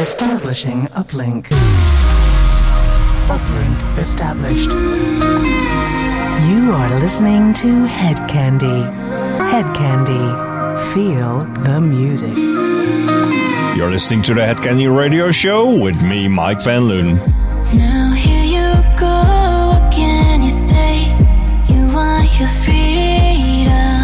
Establishing uplink. Uplink established. You are listening to Head Candy. Hedkandi. Feel the music. You're listening to the Hedkandi Radio Show with me, Mike Van Loon. Now here you go again. You say you want your freedom.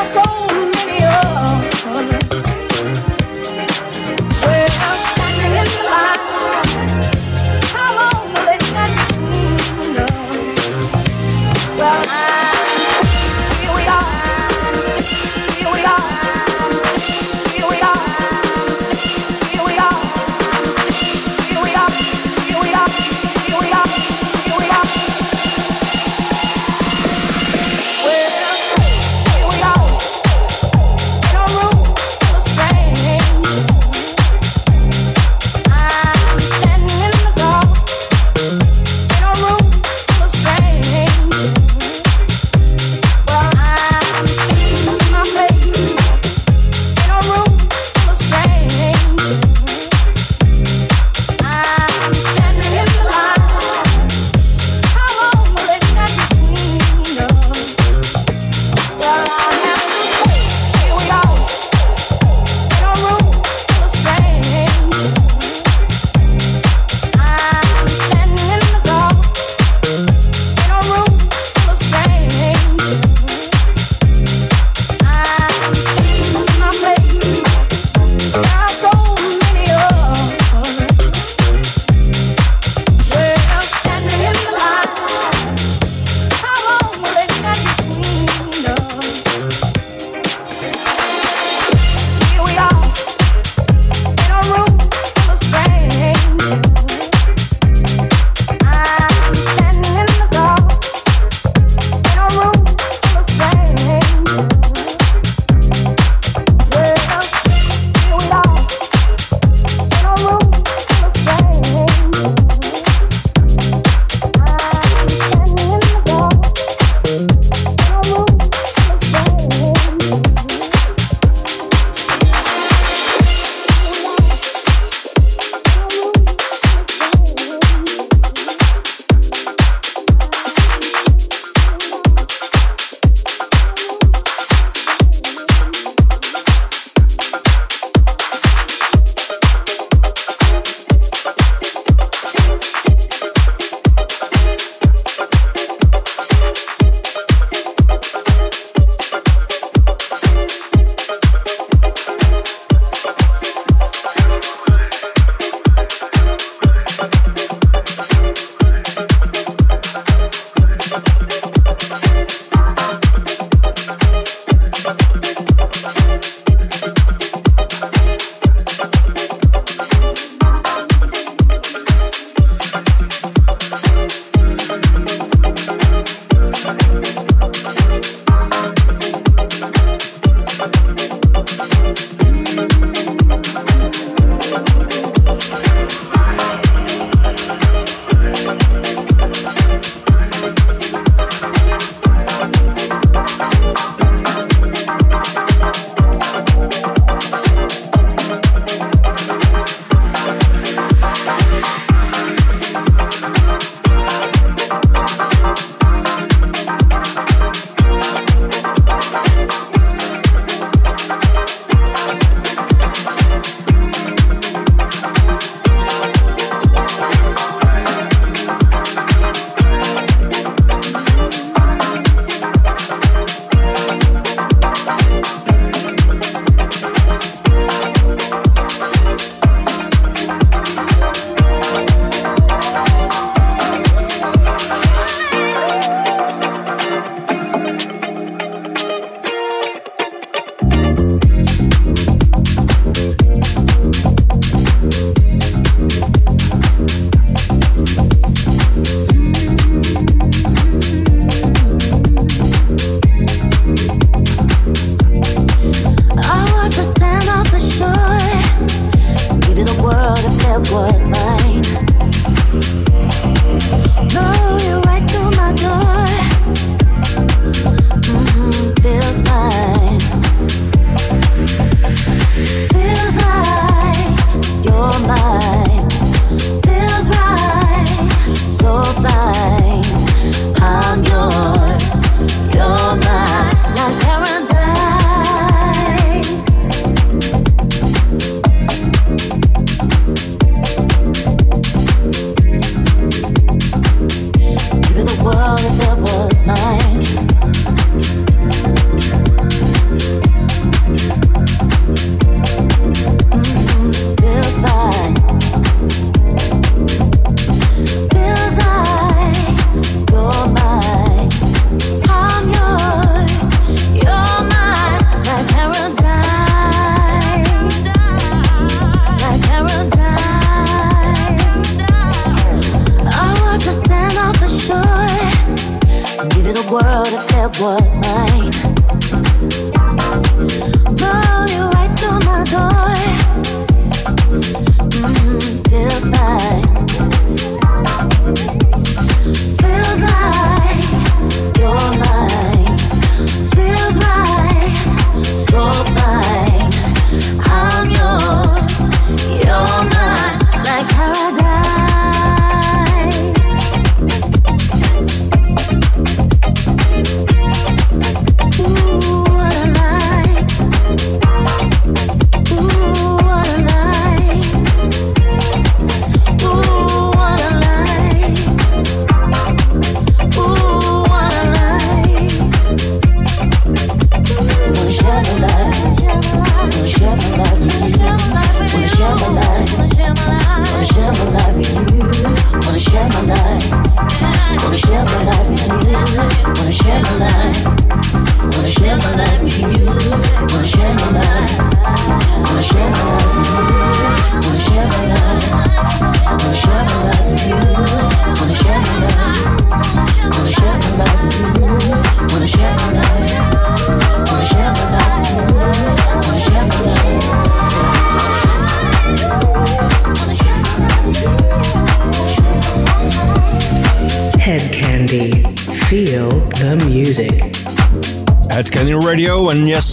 coração.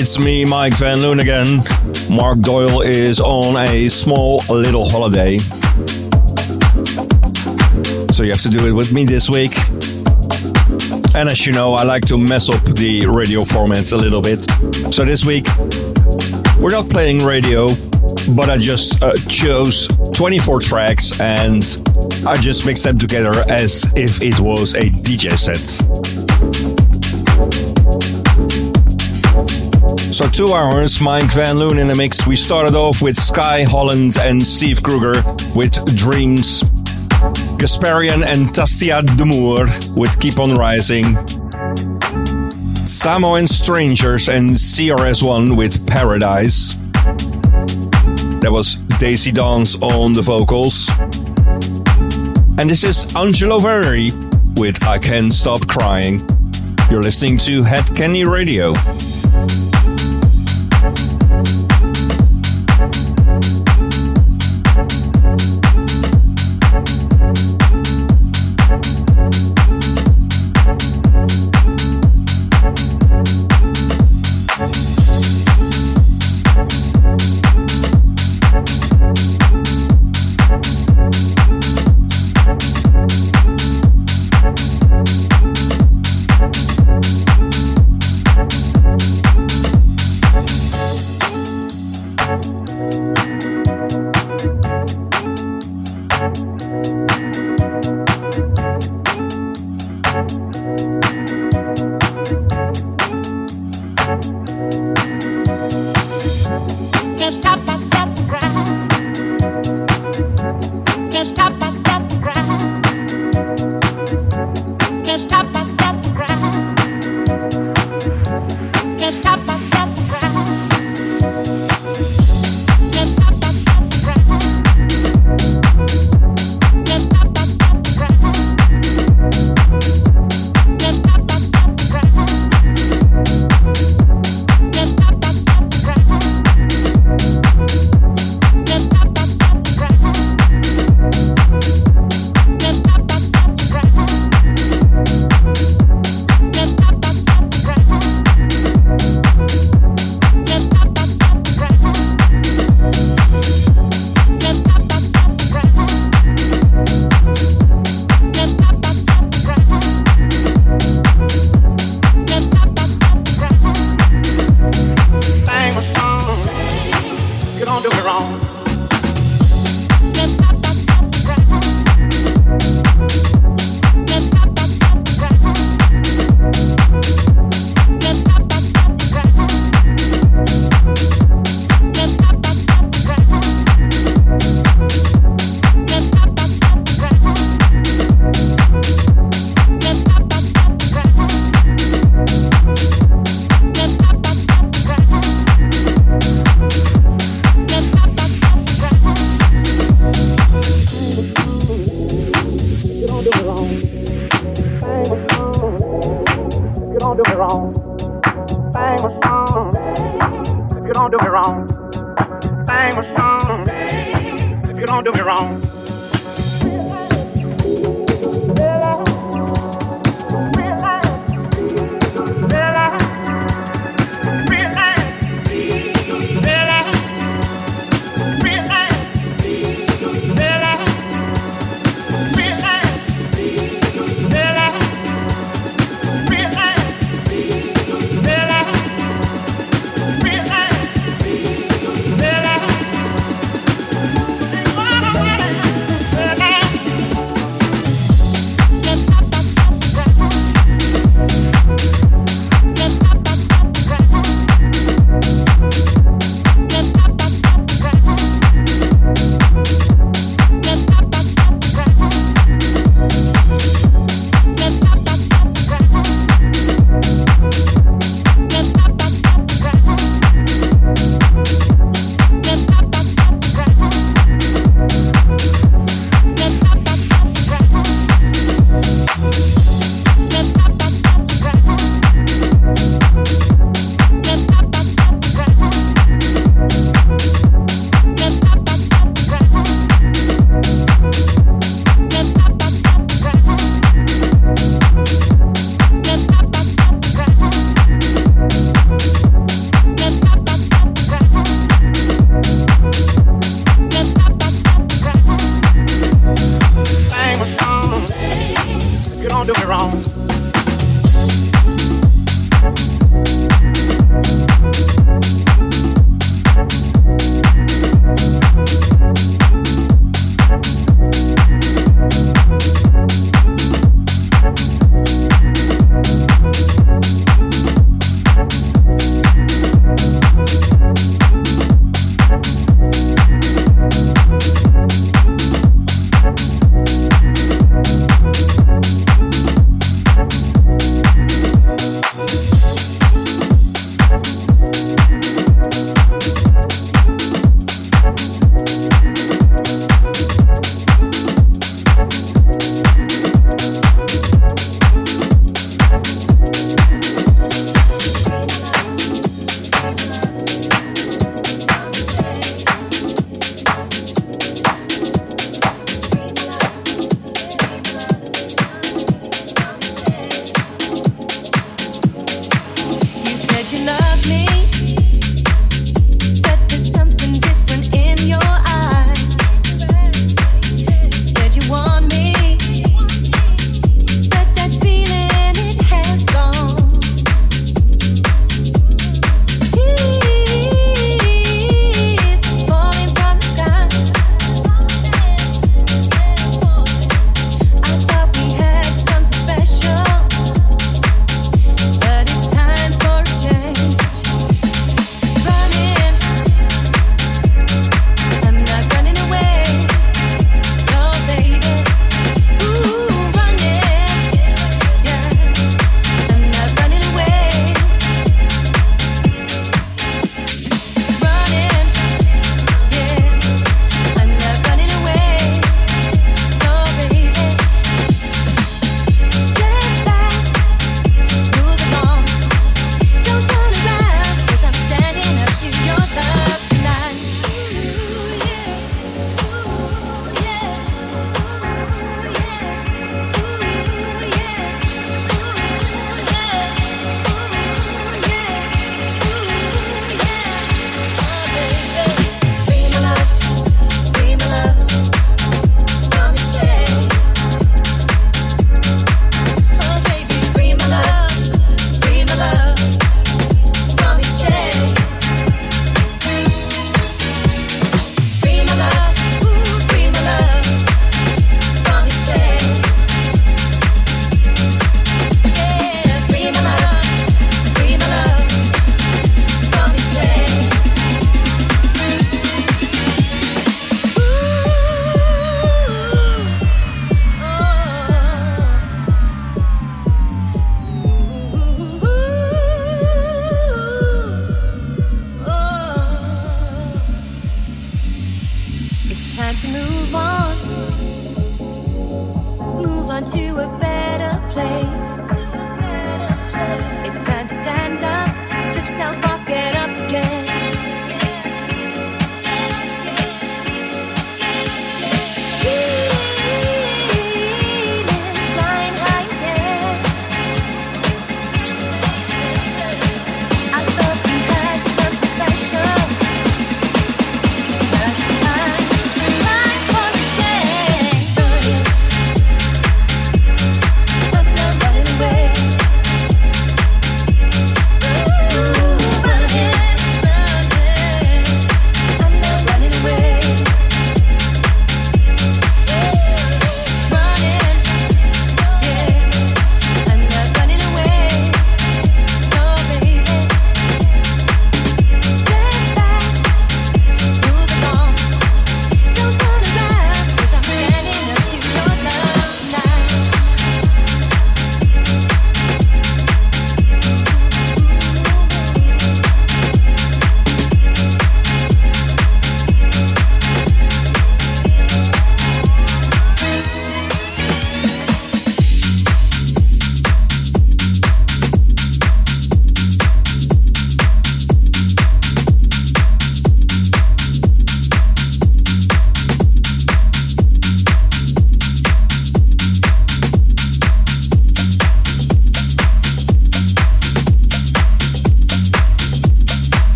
It's me, Mike Van Loon again. Mark Doyle is on a small little holiday. So you have to do it with me this week. And as you know, I like to mess up the radio formats a little bit. So this week, we're not playing radio, but I just uh, chose 24 tracks and I just mixed them together as if it was a DJ set. So two hours, Mike Van Loon in the mix. We started off with Sky Holland and Steve Kruger with Dreams. Gasparian and Tastia Demour with Keep On Rising. Samo and Strangers and CRS1 with Paradise. That was Daisy Dance on the vocals. And this is Angelo Verri with I Can't Stop Crying. You're listening to Hedkandi Radio.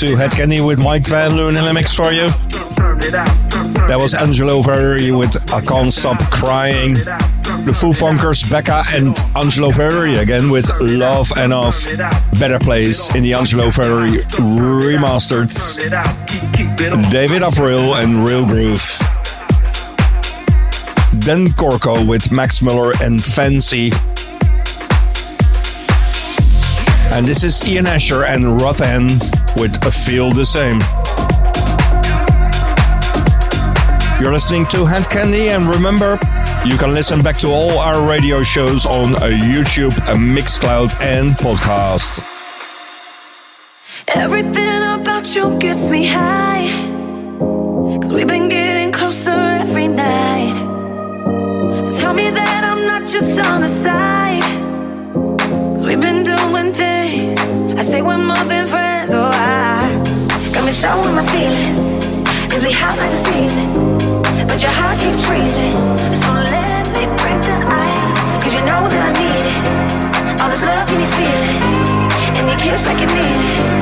To Hedkandi with Mike Van Loon in the mix for you. That was Angelo Ferreri with I Can't Stop Crying. The Foo Funkers, Becca and Angelo Ferreri again with Love and Off. Better Place in the Angelo Ferreri remastered. David Avril and Real Groove. Then Corco with Max Muller and Fancy. And this is Ian Asher and Rothan with A Feel the Same. You're listening to Hedkandi, and remember, you can listen back to all our radio shows on uh, YouTube, uh, Mixcloud, and podcast. Everything about you gets me high. Cause we've been getting closer every night. So tell me that I'm not just on the side. Cause we've been doing things. I say we're more than friends. In my feelings. Cause we hot like the season but your heart keeps freezing. So let me break the ice. Cause you know that I need it. All this love, can you feel it? And your kiss like you mean it.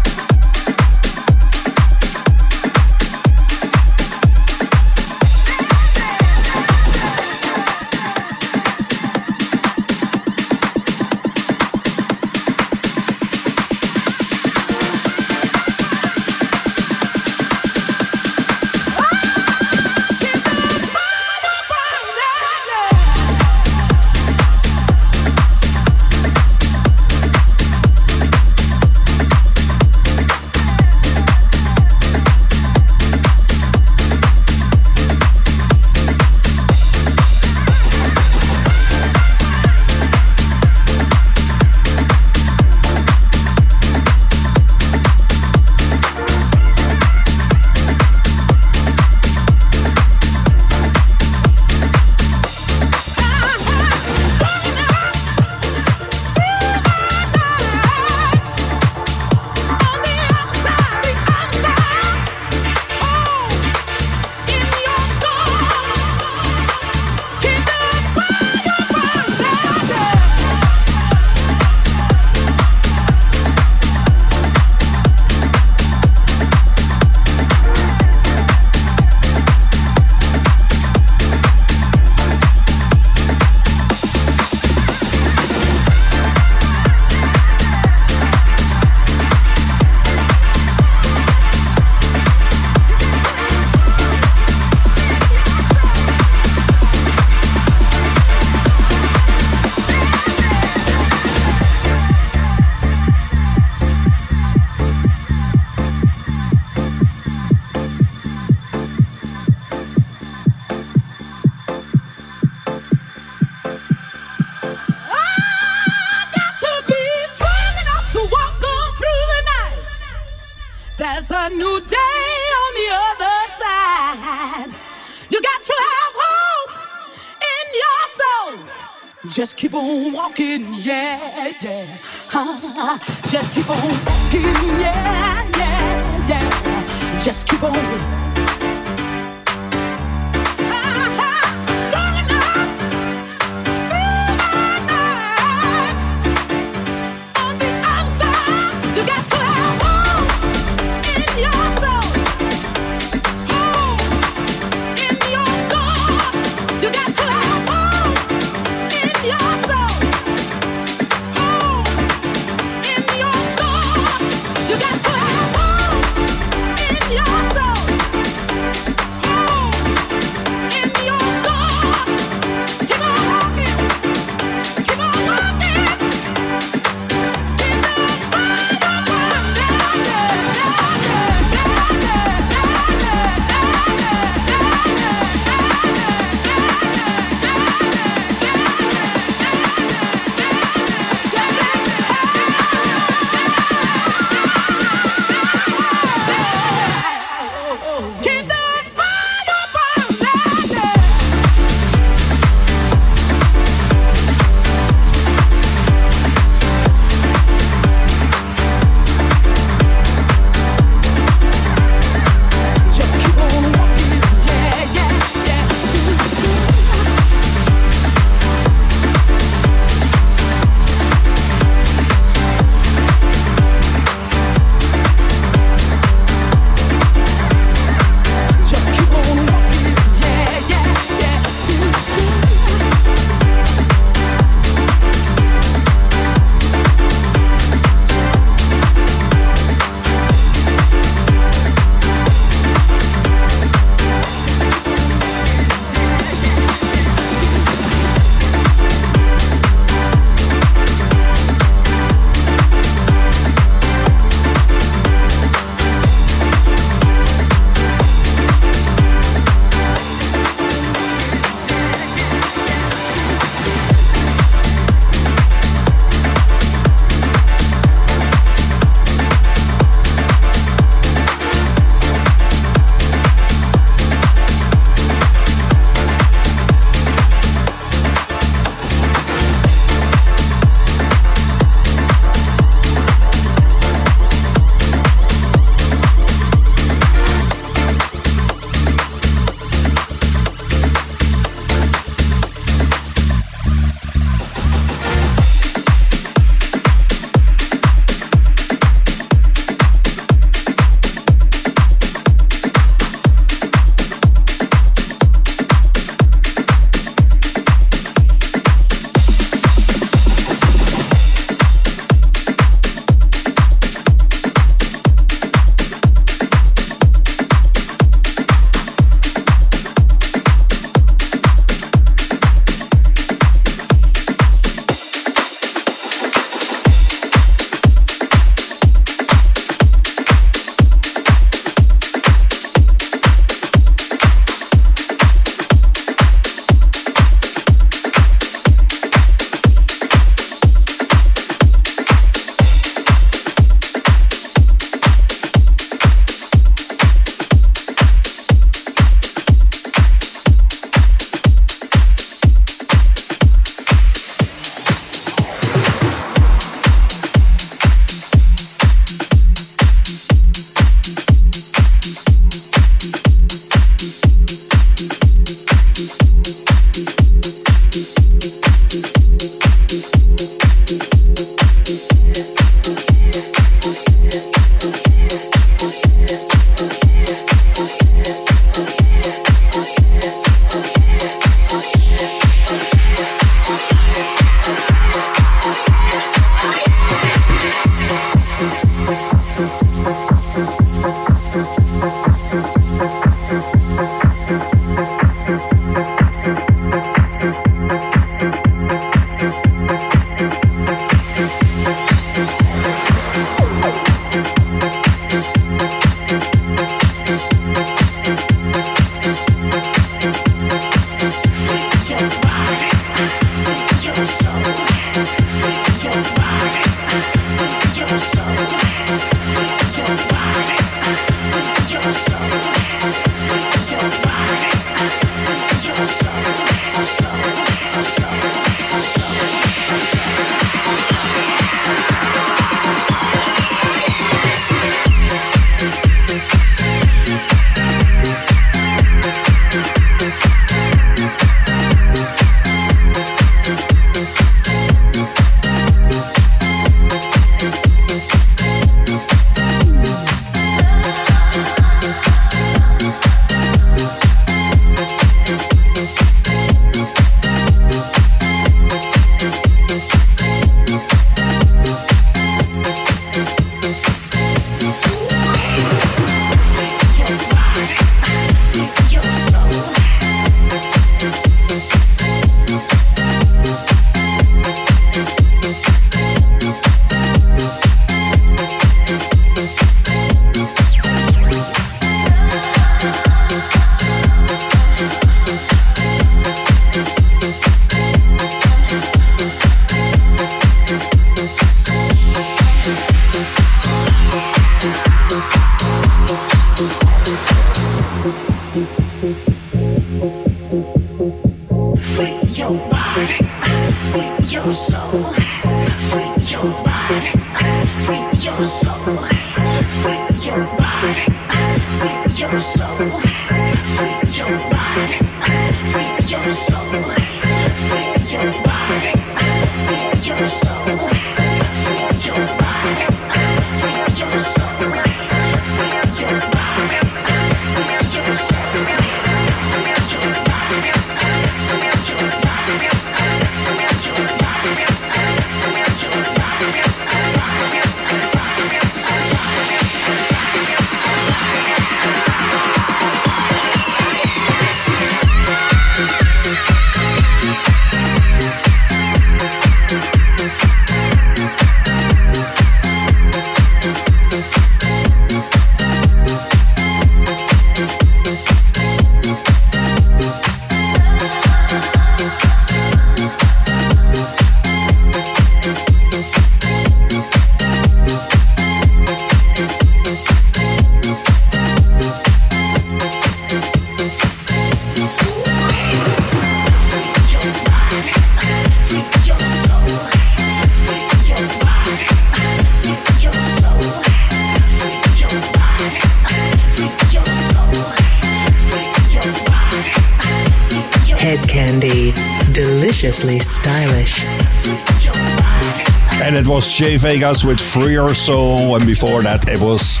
Jay Vegas with Free Your Soul, and before that it was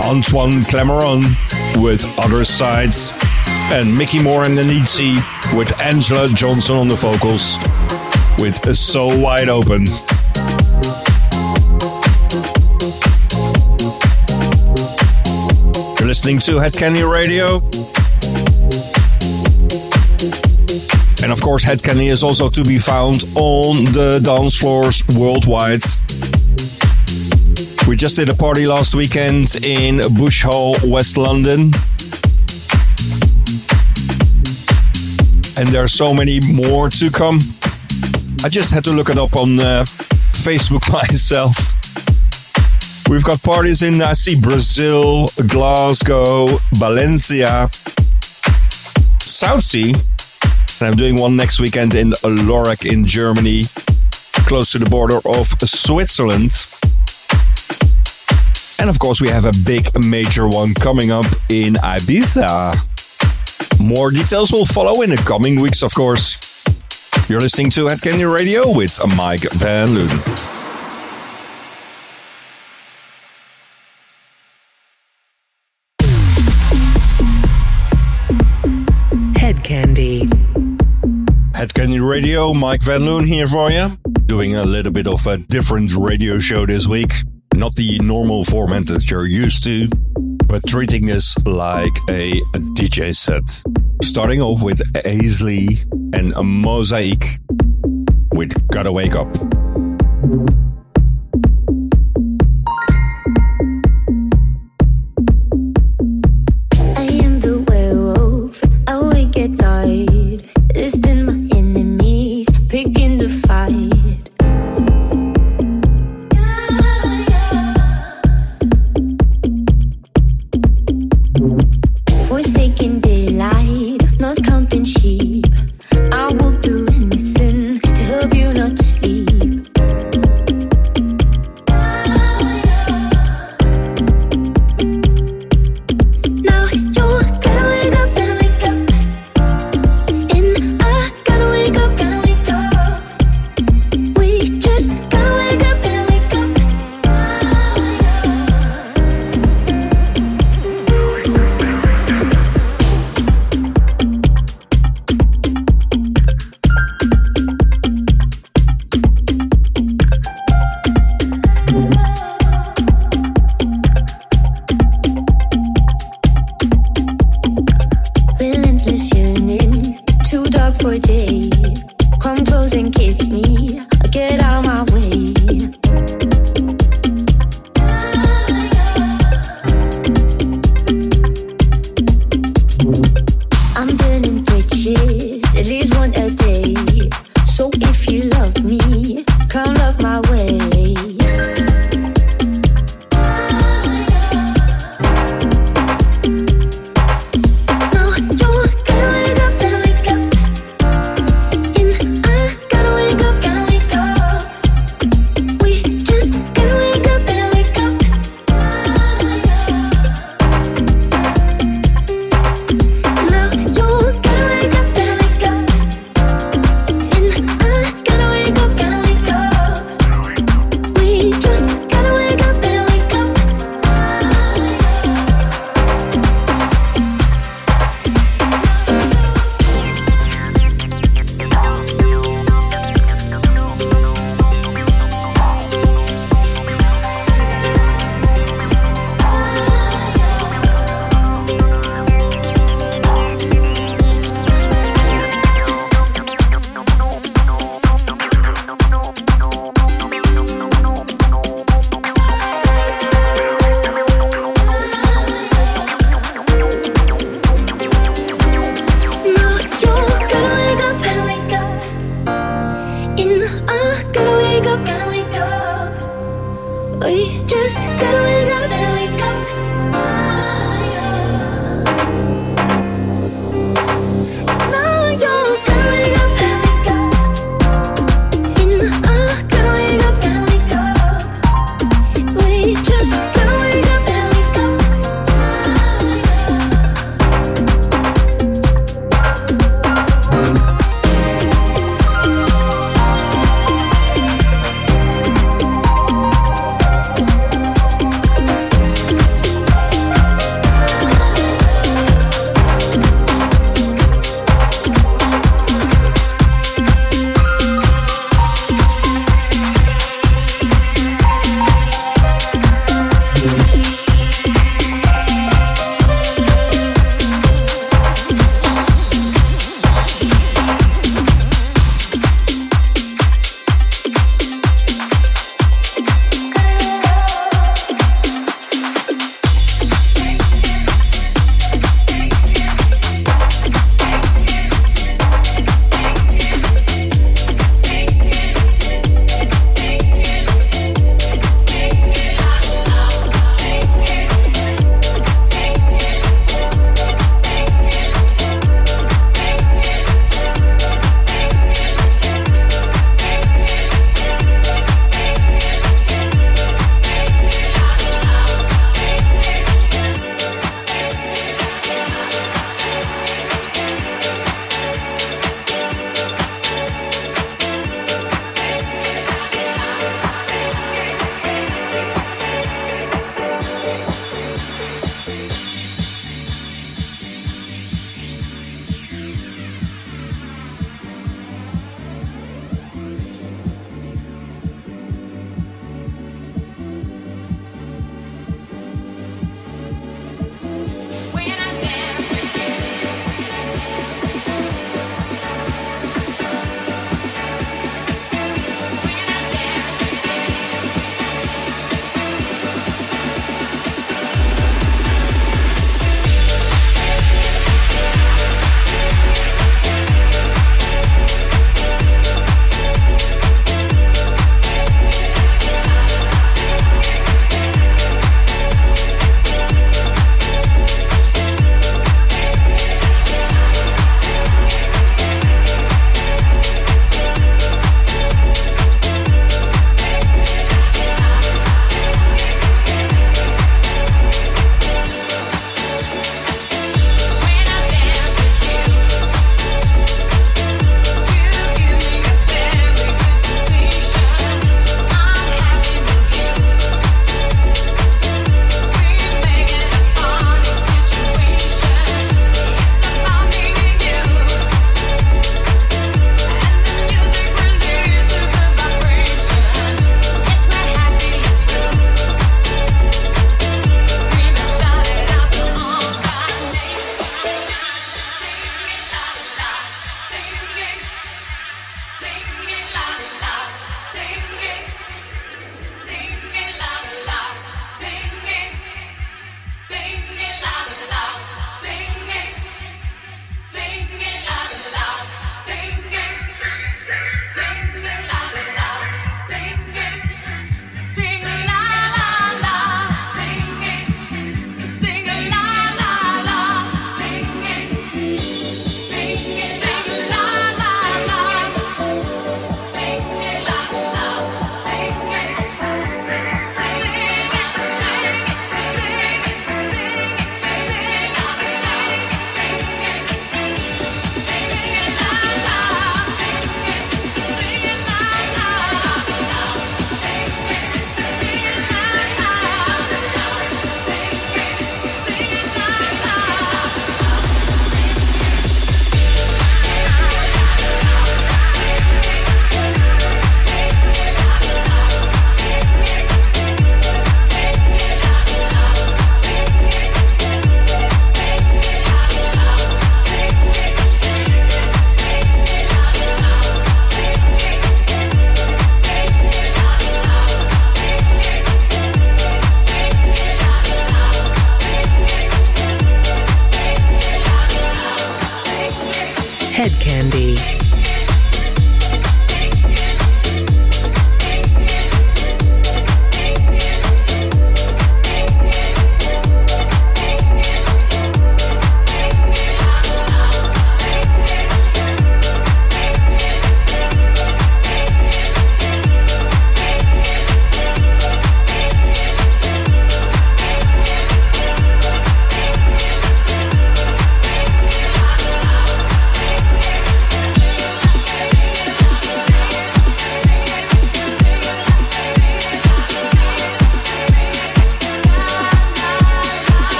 Antoine Clamaran with Other Sides, and Mickey Moore and Nanici with Angela Johnson on the vocals with So Wide Open. You're listening to Hedkandi Radio. And of course, Hedkandi is also to be found on the dance floors worldwide. We just did a party last weekend in Bush Hall, West London. And there are so many more to come. I just had to look it up on uh, Facebook myself. We've got parties in, I see Brazil, Glasgow, Valencia, Southsea. and I'm doing one next weekend in Lörrach in Germany, close to the border of Switzerland. And of course, we have a big major one coming up in Ibiza. More details will follow in the coming weeks, of course. You're listening to Hedkandi Radio with Mike Van Loon. Hedkandi Radio, Mike Van Loon here for you. Doing a little bit of a different radio show this week. Not the normal format that you're used to, but treating this like a, a DJ set. Starting off with Aisley and a Mosaic with Gotta Wake Up.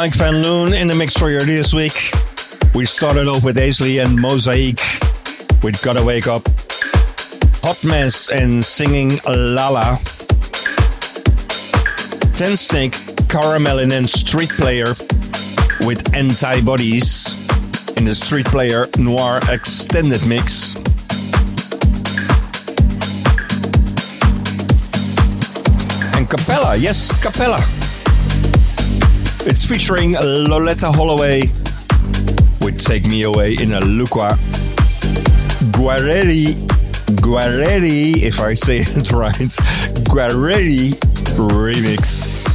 Mike Van Loon in the mix for you this week. We started off with Aisley and Mosaic with Gotta Wake Up. Hot Mess and Singing Lala. Tensnake, Caramel and then Street Player with Antibodies in the Street Player Noir Extended Mix. And Cappella, yes, Cappella. It's featuring Loleatta Holloway with Take Me Away in a Luca Guerrieri, Guerrieri, if I say it right, Guerrieri remix.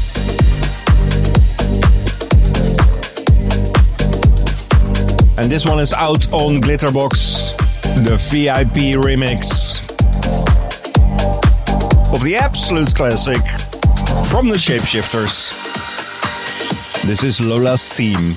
And this one is out on Glitterbox, the VIP remix of the absolute classic from the Shapeshifters. This is Lola's theme.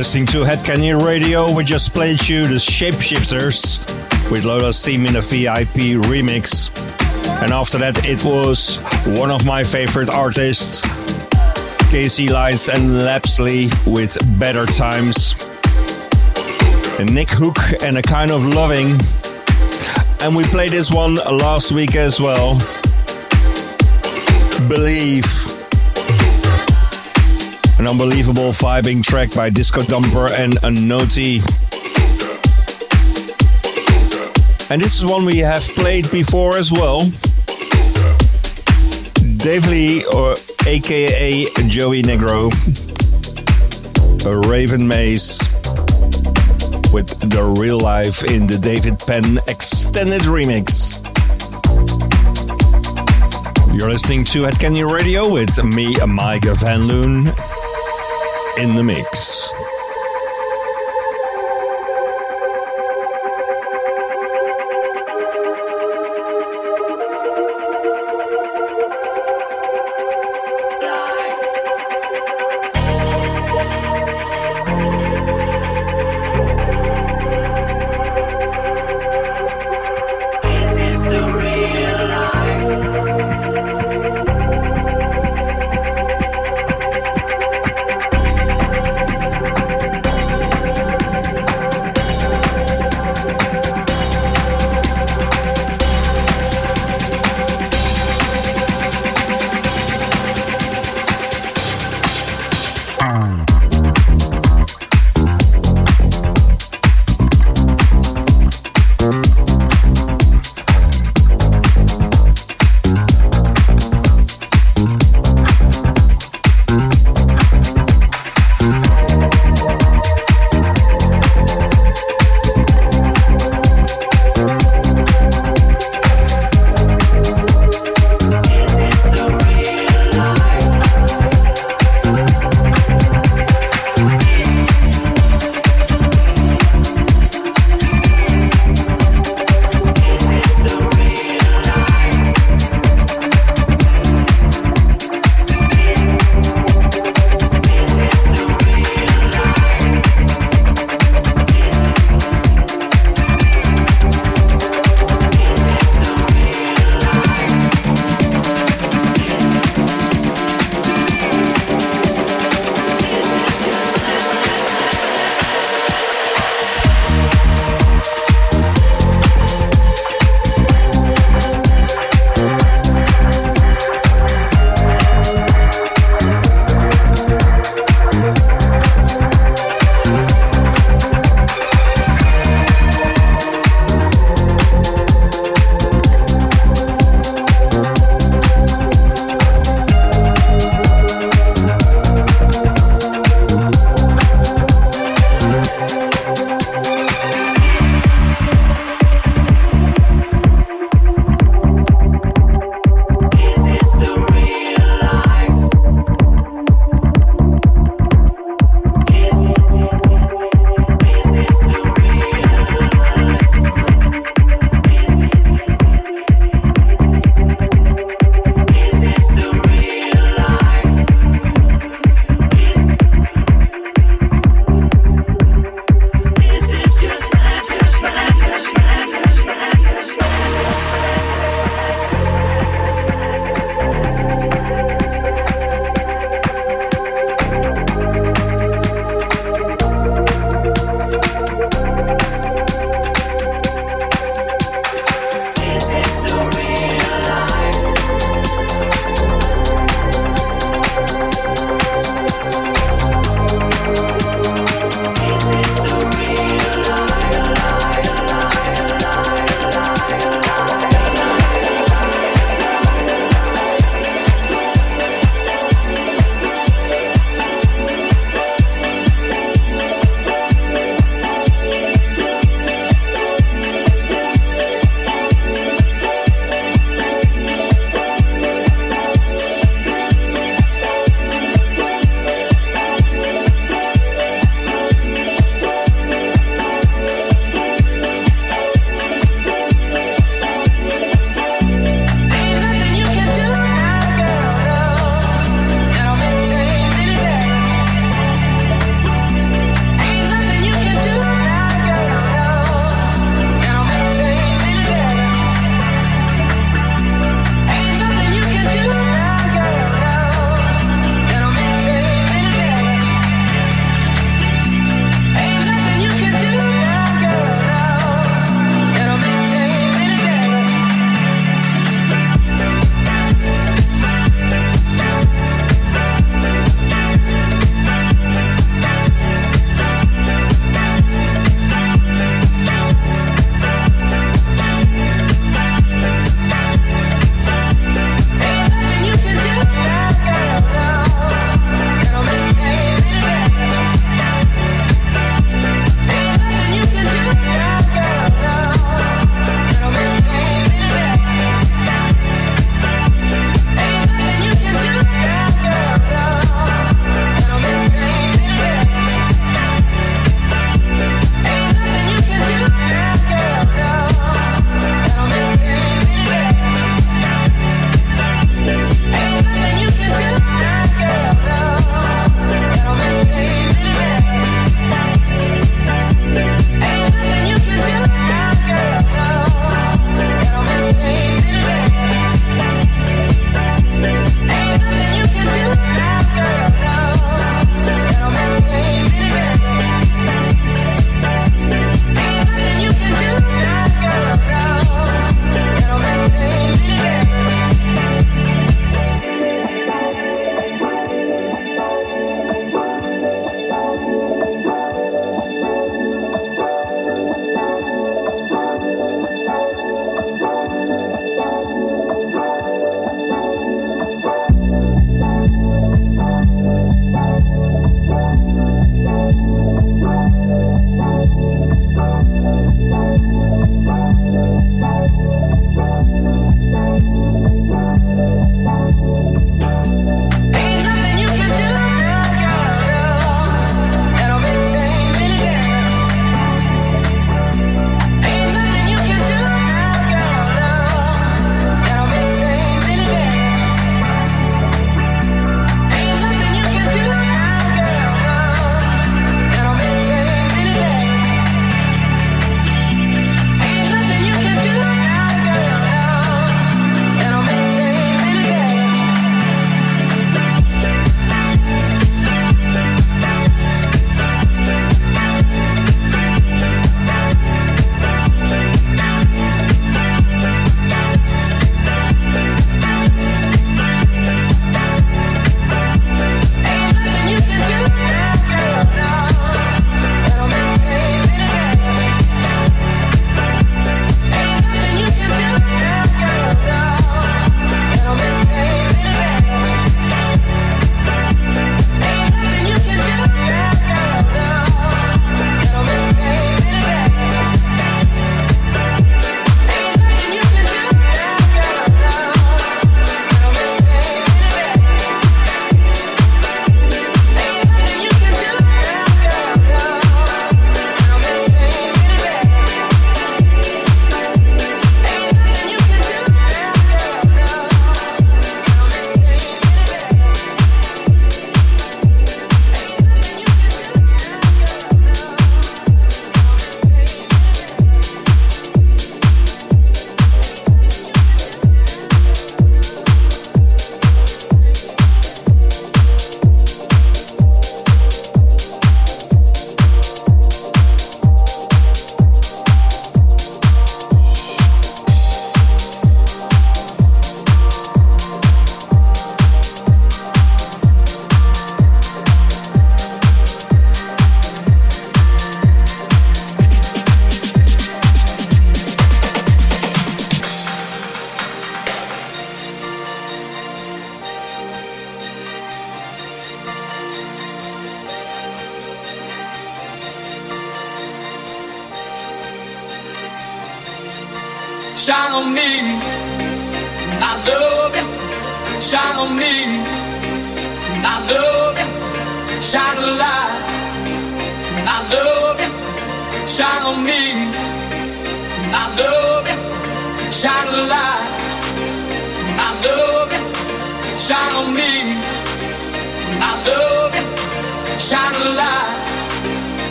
Listening to Hedkandi Radio. We just played you the Shapeshifters with Lola's theme in a VIP remix. And after that, it was one of my favorite artists, KC Lights and Lapsley with Better Times. And Nick Hook and a kind of loving. And we played this one last week as well. Believe an unbelievable vibing track by Disco Dumper and Anoti. And this is one we have played before as well. Dave Lee, or aka Joey Negro, a Raven Maize with the real life in the David Penn extended remix. You're listening to Hedkandi Radio with me, Mike Van Loon in the mix.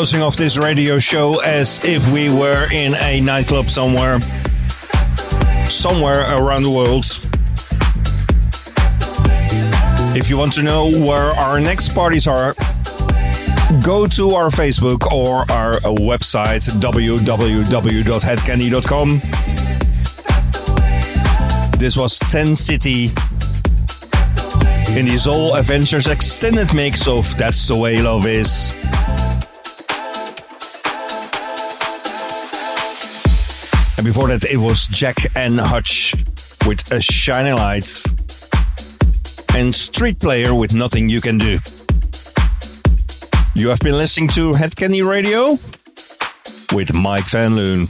Closing off this radio show as if we were in a nightclub somewhere, somewhere around the world. If you want to know where our next parties are, go to our Facebook or our website www.hedkandi.com. This was 10 City in the Zol Adventures extended mix of That's the Way Love Is. And before that, it was Jack and Hutch with a shiny light and Street Player with Nothing You Can Do. You have been listening to Hedkandi Radio with Mike Van Loon.